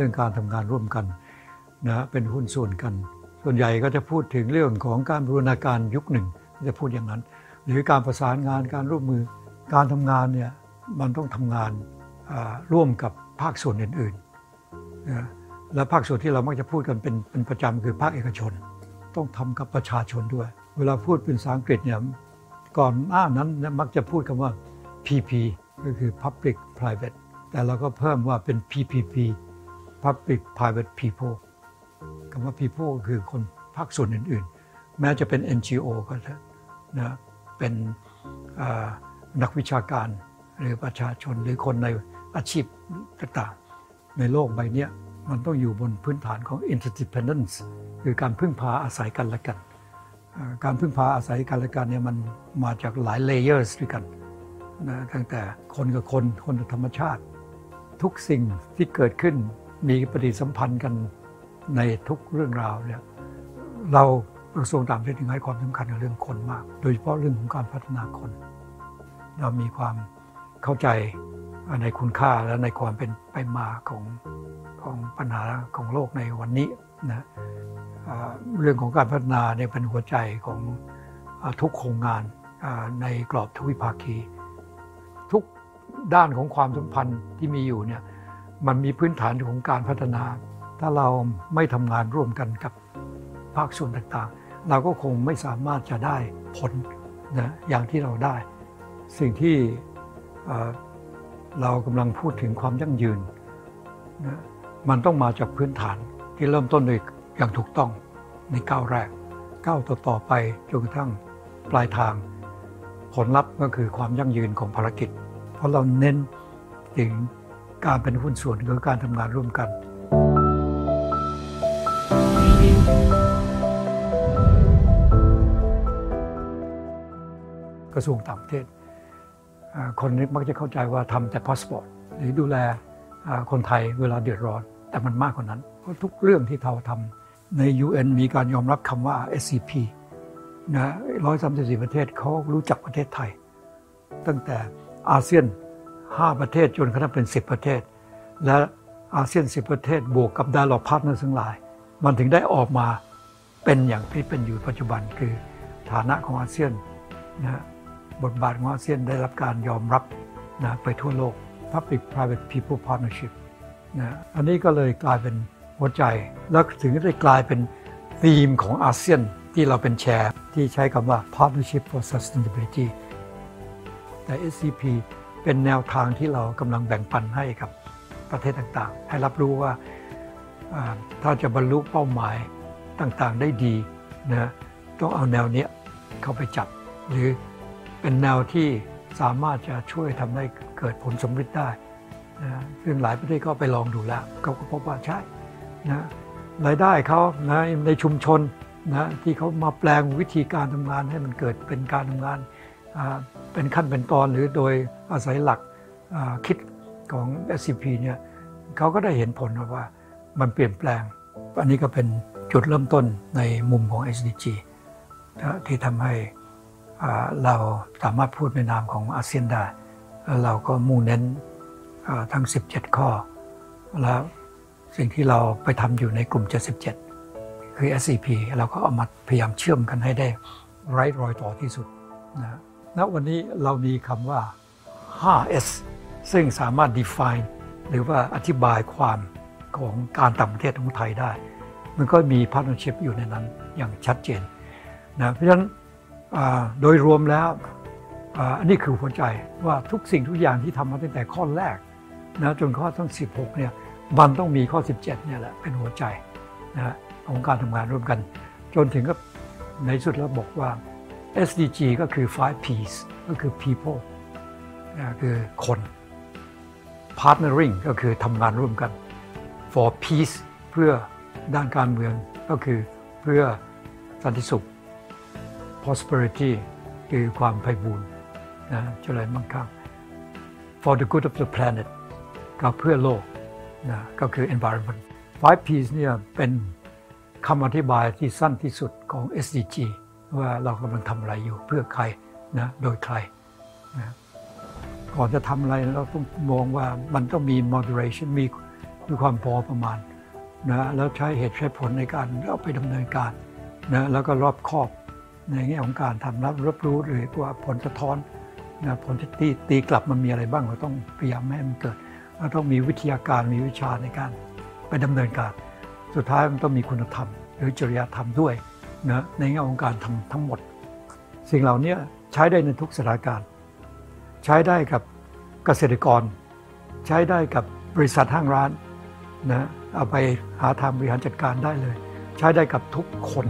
รื่องการทำงานร่วมกันนะเป็นหุ้นส่วนกัน ส่วนใหญ่ก็จะพูดถึงเรื่องของการบูรณาการยุคหนึ่ง จะพูดอย่างนั้น หรือการประสานงานการร่วมมือการทำงานเนี่ยมันต้องทำงานร่วมกับภาคส่วนอื่นๆนะและภาคส่วนที่เรามักจะพูดกันเป็นเป็นประจำคือภาคเอกชน ต้องทำกับประชาชนด้วย เวลาพูดเป็นภาษาอังกฤษเนี่ยก่อนหน้านั้นมักจะพูดคำว่า PP ก็คือ Public Private แต่เราก็เพิ่มว่าเป็น PPP Public Private People คำว่า People คือคนภาคส่วนอื่นๆ แม้จะเป็น NGO ก็เถอะนะเป็นนักวิชาการหรือประชาชนหรือคนในอาชีพต่างๆ ในโลกใบนี้มันต้องอยู่บนพื้นฐานของ interdependence คือการพึ่งพาอาศัยกันและกัน การพึ่งพาอาศัยกันและกันเนี่ยมันมาจากหลาย layer ด้วยกันนะตั้งแต่คนกับคน คนกับธรรมชาติ ทุกสิ่งที่เกิดขึ้น มีปฏิสัมพันธ์กันในทุกเรื่องราวเนี่ยเรากระทรวงต่างประเทศถึงให้ความสำคัญกับเรื่องคนมาก โดยเฉพาะเรื่องของการพัฒนาคน เรามีความเข้าใจในคุณค่าและในความเป็นไปมาของของปัญหาของโลกในวันนี้นะเรื่องของการพัฒนาเนี่ยเป็นหัวใจของทุกโครงงานในกรอบทวิภาคี ทุกด้านของความสัมพันธ์ที่มีอยู่เนี่ย มันมีพื้นฐานของการพัฒนา ถ้าเราไม่ทำงานร่วมกันกับภาคส่วนต่างๆ เราก็คงไม่สามารถจะได้ผลนะอย่างที่เราได้ สิ่งที่เรากำลังพูดถึงความยั่งยืนนะมันต้องมาจากพื้นฐานที่เริ่มต้นโดยอย่างถูกต้องในก้าวแรกก้าวต่อๆไปจนกระทั่งปลายทาง ผลลัพธ์ก็คือความยั่งยืนของภารกิจ เพราะเราเน้นถึง การเป็นหุ้นส่วนคือการทำงานร่วมกัน กระทรวงต่างประเทศ คนนี้มักจะเข้าใจว่าทำแต่พาสปอร์ตหรือดูแลคนไทยเวลาเดือดร้อน แต่มันมากกว่านั้น เพราะทุกเรื่องที่เราทำใน UN มีการยอมรับคำว่า SEP นะร้อยสามสิบสี่ประเทศเขารู้จักประเทศไทย ตั้งแต่อาเซียน 5ประเทศจนกระทั่งเป็น10ประเทศ และอาเซียน10ประเทศบวกกับ dialogue partner ทั้งหลาย มันถึงได้ออกมาเป็นอย่างที่เป็นอยู่ปัจจุบันคือฐานะของอาเซียนนะบทบาทของอาเซียนได้รับการยอมรับนะไปทั่วโลก Public Private People Partnership นะอันนี้ก็เลยกลายเป็นหัวใจ แล้วถึงได้กลายเป็นธีมของอาเซียนที่เราเป็นแชร์ ที่ใช้คำว่า Partnership for Sustainability แต่ SCP เป็นแนวทางที่เรากำลังแบ่งปันให้กับประเทศต่างๆ ให้รับรู้ว่าถ้าจะบรรลุเป้าหมายต่างๆได้ดีนะต้องเอาแนวนี้เข้าไปจับ หรือเป็นแนวที่สามารถจะช่วยทำให้เกิดผลสมฤทธิ์ได้นะซึ่งหลายประเทศก็ไปลองดูแล้วเขาก็พบว่าใช่นะรายได้เขานะในชุมชนนะที่เขามาแปลงวิธีการทำงานให้มันเกิดเป็นการทำงานเป็นขั้นเป็นตอนหรือโดย อาศัยหลักคิดของ SCP เนี่ยเขาก็ได้เห็นผลว่ามันเปลี่ยนแปลง อันนี้ก็เป็นจุดเริ่มต้นในมุมของ SDG ที่ทำให้เราสามารถพูดในนามของอาเซียนได้แล้วเราก็มุ่งเน้นทั้ง 17 ข้อ แล้วสิ่งที่เราไปทำอยู่ในกลุ่ม 77 คือ SCP เราก็เอามาพยายามเชื่อมกันให้ได้ไร้รอยต่อที่สุดนะณวันนี้เรามีคำว่า 5S ซึ่งสามารถ define หรือว่าอธิบายความของการต่างประเทศของไทยได้ มันก็มี partnership อยู่ในนั้นอย่างชัดเจนนะเพราะฉะนั้นโดยรวมแล้วอันนี้คือหัวใจว่าทุกสิ่งทุกอย่างที่ทำมาตั้งแต่ข้อแรกนะจนข้อทั้ง 16เนี่ยมันต้องมีข้อ 17เนี่ยแหละเป็นหัวใจนะของการทำงานร่วมกัน จนถึงก็ในสุดแล้วบอกว่า SDG ก็คือ five P's ก็คือ people คือคน partnering ก็คือทำงานร่วมกัน for peace เพื่อด้านการเมืองก็คือเพื่อสันติสุข prosperity คือความไพบูรณ์นะเจริญมั่งคั่ง for the good of the planet ก็เพื่อโลกนะก็คือ environment five P's เนี่ยเป็นคำอธิบายที่สั้นที่สุดของ SDG ว่าเรากำลังทำอะไรอยู่เพื่อใครนะโดยใครนะ ก่อนจะทำอะไรเราต้องมองว่ามันต้องมี moderation มีมีความพอประมาณนะแล้วใช้เหตุใช้ผลในการเอาไปดำเนินการนะแล้วก็รอบคอบในแง่ของการทำรับรับรู้หรือว่าผลสะท้อนนะผลที่ตีตีกลับมันมีอะไรบ้างเราต้องพยายามไม่ให้มันเกิดเราต้องมีวิทยาการมีวิชาในการไปดำเนินการ สุดท้ายมันต้องมีคุณธรรม หรือจริยธรรมด้วยนะในแง่ของการทำทั้งหมด สิ่งเหล่านี้ใช้ได้ในทุกสถานการณ์ ใช้ได้กับเกษตรกร ใช้ได้กับบริษัทห้างร้านนะเอาไปหาทางบริหารจัดการได้เลย ใช้ได้กับทุกคน